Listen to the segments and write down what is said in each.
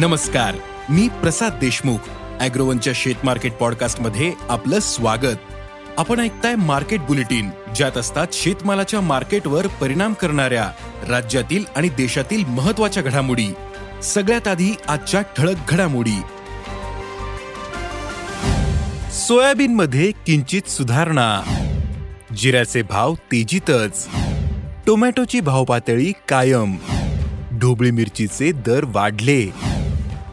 नमस्कार मी प्रसाद देशमुख अॅग्रोवनच्या शेत मार्केट पॉडकास्टमध्ये आपलं स्वागत. आपण ऐकताय मार्केट बुलेटिन ज्यात असतात शेतमालाच्या मार्केटवर परिणाम करणाऱ्या राज्यातील आणि देशातील महत्त्वाच्या घडामोडी. सगळ्यात आधी आजच्या ठळक घडामोडी. सोयाबीन मध्ये किंचित सुधारणा. जिऱ्याचे भाव तेजीतच. टोमॅटोची भाव पातळी कायम. ढोबळी मिरचीचे दर वाढले.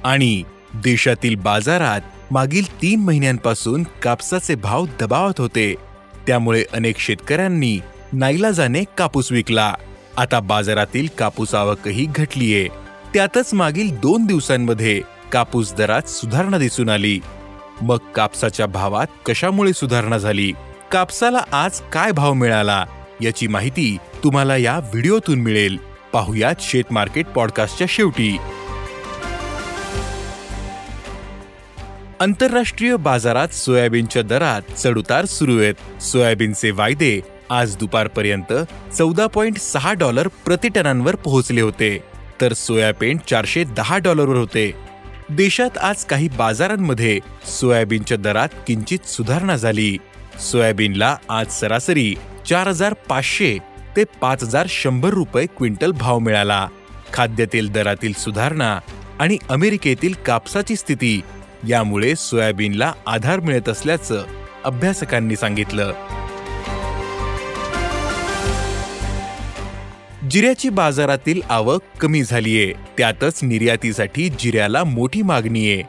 आणि देशातील बाजारात मागील तीन महिन्यांपासून कापसाचे भाव दबावत होते. त्यामुळे अनेक शेतकऱ्यांनी नाईलाजाने कापूस विकला. आता बाजारातील कापूस आवकही घटलीये. त्यातच मागील दोन दिवसांमध्ये कापूस दरात सुधारणा दिसून आली. मग कापसाच्या भावात कशामुळे सुधारणा झाली? कापसाला आज काय भाव मिळाला? याची माहिती तुम्हाला या व्हिडिओतून मिळेल. पाहुयात शेत मार्केट पॉडकास्टच्या शेवटी. आंतरराष्ट्रीय बाजारात सोयाबीनच्या दरात चढउतार सुरू आहेत. सोयाबीनचे वायदे आज दुपारपर्यंत चौदा पॉइंट सहा डॉलर प्रति टनांवर पोहोचले होते. तर सोयाबीन चारशे दहा डॉलरवर होते. देशात आज काही बाजारांमध्ये सोयाबीनच्या दरात किंचित सुधारणा झाली. सोयाबीनला आज सरासरी चार हजार पाचशे ते पाच हजार शंभर रुपये क्विंटल भाव मिळाला. खाद्यतेल दरातील सुधारणा आणि अमेरिकेतील कापसाची स्थिती यामुळे सोयाबीनला आधार मिळत असल्याचं अभ्यासकांनी सांगितलं. जिऱ्याची बाजारातील आवक कमी झालीये. त्यातच निर्यातीसाठी जिऱ्याला मोठी मागणी आहे.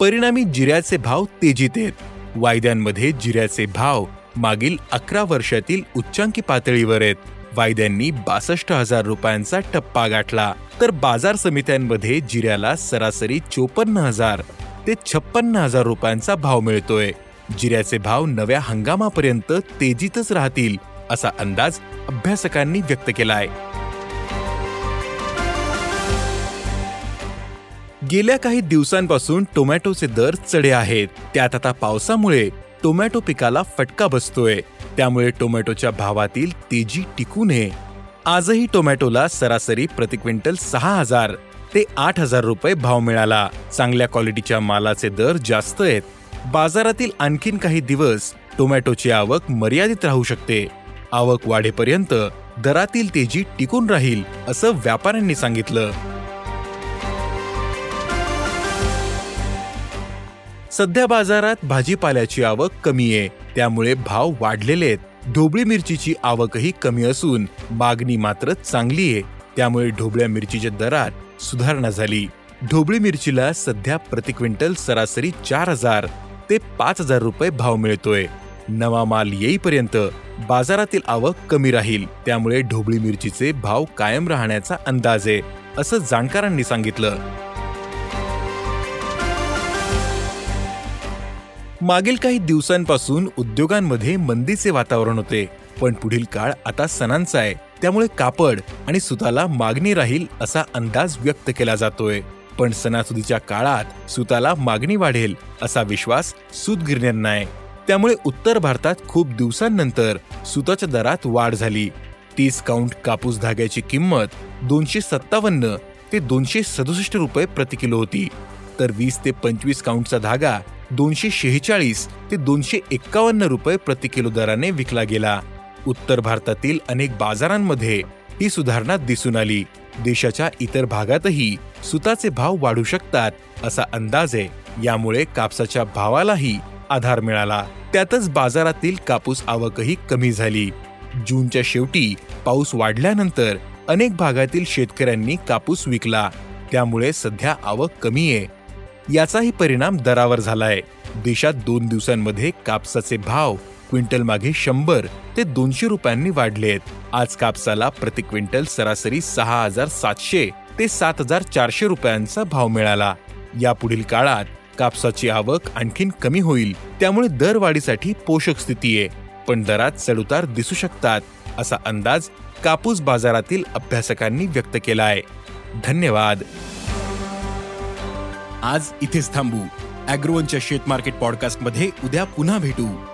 परिणामी जिऱ्याचे भाव तेजीत आहेत. वायद्यांमध्ये जिऱ्याचे भाव मागील अकरा वर्षातील उच्चांकी पातळीवर आहेत. वायद्यांनी बासष्ट हजार रुपयांचा टप्पा गाठला. तर बाजार समित्यांमध्ये जिऱ्याला सरासरी चोपन्न हजार ते छप्पन्न हजार रुपयांचा भाव मिळतोय. जिऱ्याचे भाव नव्या हंगामापर्यंत तेजीतच राहतील असा अंदाज अभ्यासकांनी व्यक्त केलाय. गेल्या काही दिवसांपासून टोमॅटोचे दर चढे आहेत. त्यात आता पावसामुळे टोमॅटो पिकाला फटका बसतोय. त्यामुळे टोमॅटोच्या भावातील तेजी टिकू नये. आजही टोमॅटोला सरासरी प्रति क्विंटल सहा हजार. ते आठ हजार रुपये भाव मिळाला. चांगल्या क्वालिटीच्या मालाचे दर जास्त आहेत. बाजारातील आणखीन काही दिवस टोमॅटोची आवक मर्यादित राहू शकते. आवक वाढेपर्यंत दरातील तेजी टिकून राहील असं व्यापाऱ्यांनी सांगितलं. सध्या बाजारात भाजीपाल्याची आवक कमी आहे. त्यामुळे भाव वाढलेले आहेत. ढोबळी मिरचीची आवकही कमी असून मागणी मात्र चांगली आहे. त्यामुळे ढोबळ्या मिरचीच्या दरात सुधारणा झाली. ढोबळी मिरचीला सध्या प्रति क्विंटल सरासरी चार हजार ते पाच हजार रुपये भाव मिळतोय. नवा माल येईपर्यंत बाजारातील आवक कमी राहील. त्यामुळे ढोबळी मिरचीचे भाव कायम राहण्याचा अंदाज आहे असं जाणकारांनी सांगितलं. मागील काही दिवसांपासून उद्योगांमध्ये मंदीचे वातावरण होते पण पुढील काळ आता सणांचा आहे. त्यामुळे कापड आणि सुताला मागणी राहील असा अंदाज व्यक्त केला जातोय. पण सणासुदीच्या काळात सुताला मागणी वाढेल असा विश्वास सुतगिरण्यांना आहे. त्यामुळे उत्तर भारतात खूप दिवसांनंतर सुताच्या दरात वाढ झाली. तीस काउंट कापूस धाग्याची किंमत दोनशे सत्तावन्न ते दोनशे सदुसष्ट रुपये प्रति किलो होती. तर वीस ते पंचवीस काउंटचा धागा दोनशे शेहेचाळीस ते दोनशे एक्कावन्न रुपये प्रति किलो दराने विकला गेला. उत्तर भारतातील अनेक बाजारांमध्ये ही सुधारणा दिसून आली. देशाच्या इतर भागातही सुताचे भाव वाढू शकतात असा अंदाज आहे यामुळे कापसाच्या भावालाही आधार मिळाला. त्यातच बाजारातील कापूस आवकही कमी झाली. जूनच्या शेवटी पाऊस वाढल्यानंतर अनेक भागातील शेतकऱ्यांनी कापूस विकला. त्यामुळे सध्या आवक कमी आहे याचाही परिणाम दरावर झालाय. देशात दोन दिवसांमध्ये कापसाचे भाव क्विंटल मागे शंभर ते दोनशे रुपयांनी वाढले आहेत. आज कापसाला प्रति क्विंटल सरासरी सहा हजार सातशे ते सात हजार चारशे रुपयांचा भाव मिळाला. यापुढील काळात कापसाची आवक आणखीन कमी होईल. त्यामुळे दरवाढीसाठी पोषक स्थिती आहे. पण दरात चढउतार दिसू शकतात असा अंदाज कापूस बाजारातील अभ्यासकांनी व्यक्त केला आहे. धन्यवाद. आज इथेच थांबू. अॅग्रोवनच्या शेत मार्केट पॉडकास्टमध्ये उद्या पुन्हा भेटू.